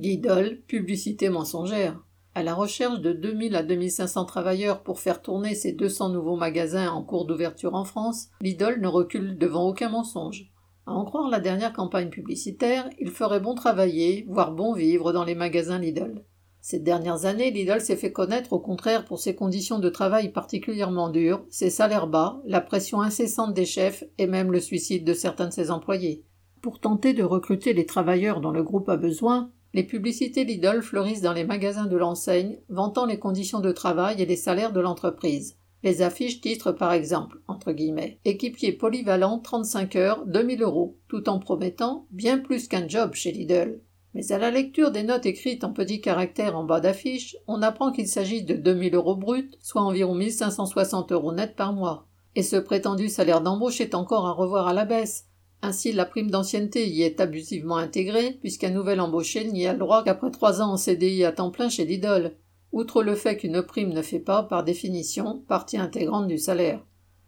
Lidl, publicité mensongère. À la recherche de 2000 à 2500 travailleurs pour faire tourner ses 200 nouveaux magasins en cours d'ouverture en France, Lidl ne recule devant aucun mensonge. À en croire la dernière campagne publicitaire, il ferait bon travailler, voire bon vivre dans les magasins Lidl. Ces dernières années, Lidl s'est fait connaître au contraire pour ses conditions de travail particulièrement dures, ses salaires bas, la pression incessante des chefs et même le suicide de certains de ses employés. Pour tenter de recruter les travailleurs dont le groupe a besoin, les publicités Lidl fleurissent dans les magasins de l'enseigne, vantant les conditions de travail et les salaires de l'entreprise. Les affiches titrent par exemple, entre guillemets, équipier polyvalent 35 heures, 2000 euros, tout en promettant bien plus qu'un job chez Lidl. Mais à la lecture des notes écrites en petits caractères en bas d'affiche, on apprend qu'il s'agit de 2000 euros bruts, soit environ 1560 euros net par mois. Et ce prétendu salaire d'embauche est encore à revoir à la baisse, ainsi, la prime d'ancienneté y est abusivement intégrée, puisqu'un nouvel embauché n'y a le droit qu'après trois ans en CDI à temps plein chez Lidl, outre le fait qu'une prime ne fait pas, par définition, partie intégrante du salaire.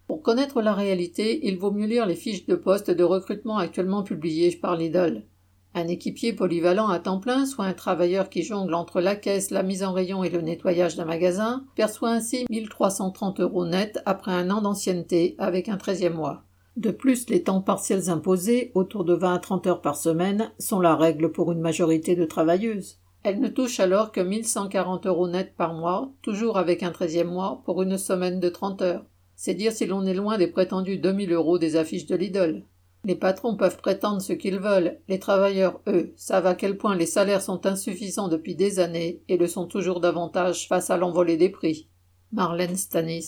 Pour connaître la réalité, il vaut mieux lire les fiches de poste de recrutement actuellement publiées par Lidl. Un équipier polyvalent à temps plein, soit un travailleur qui jongle entre la caisse, la mise en rayon et le nettoyage d'un magasin, perçoit ainsi 1330 euros net après un an d'ancienneté avec un treizième mois. De plus, les temps partiels imposés, autour de 20 à 30 heures par semaine, sont la règle pour une majorité de travailleuses. Elles ne touchent alors que 1140 euros net par mois, toujours avec un treizième mois, pour une semaine de 30 heures. C'est dire si l'on est loin des prétendus 2000 euros des affiches de Lidl. Les patrons peuvent prétendre ce qu'ils veulent, les travailleurs, eux, savent à quel point les salaires sont insuffisants depuis des années et le sont toujours davantage face à l'envolée des prix. Marlène Stanis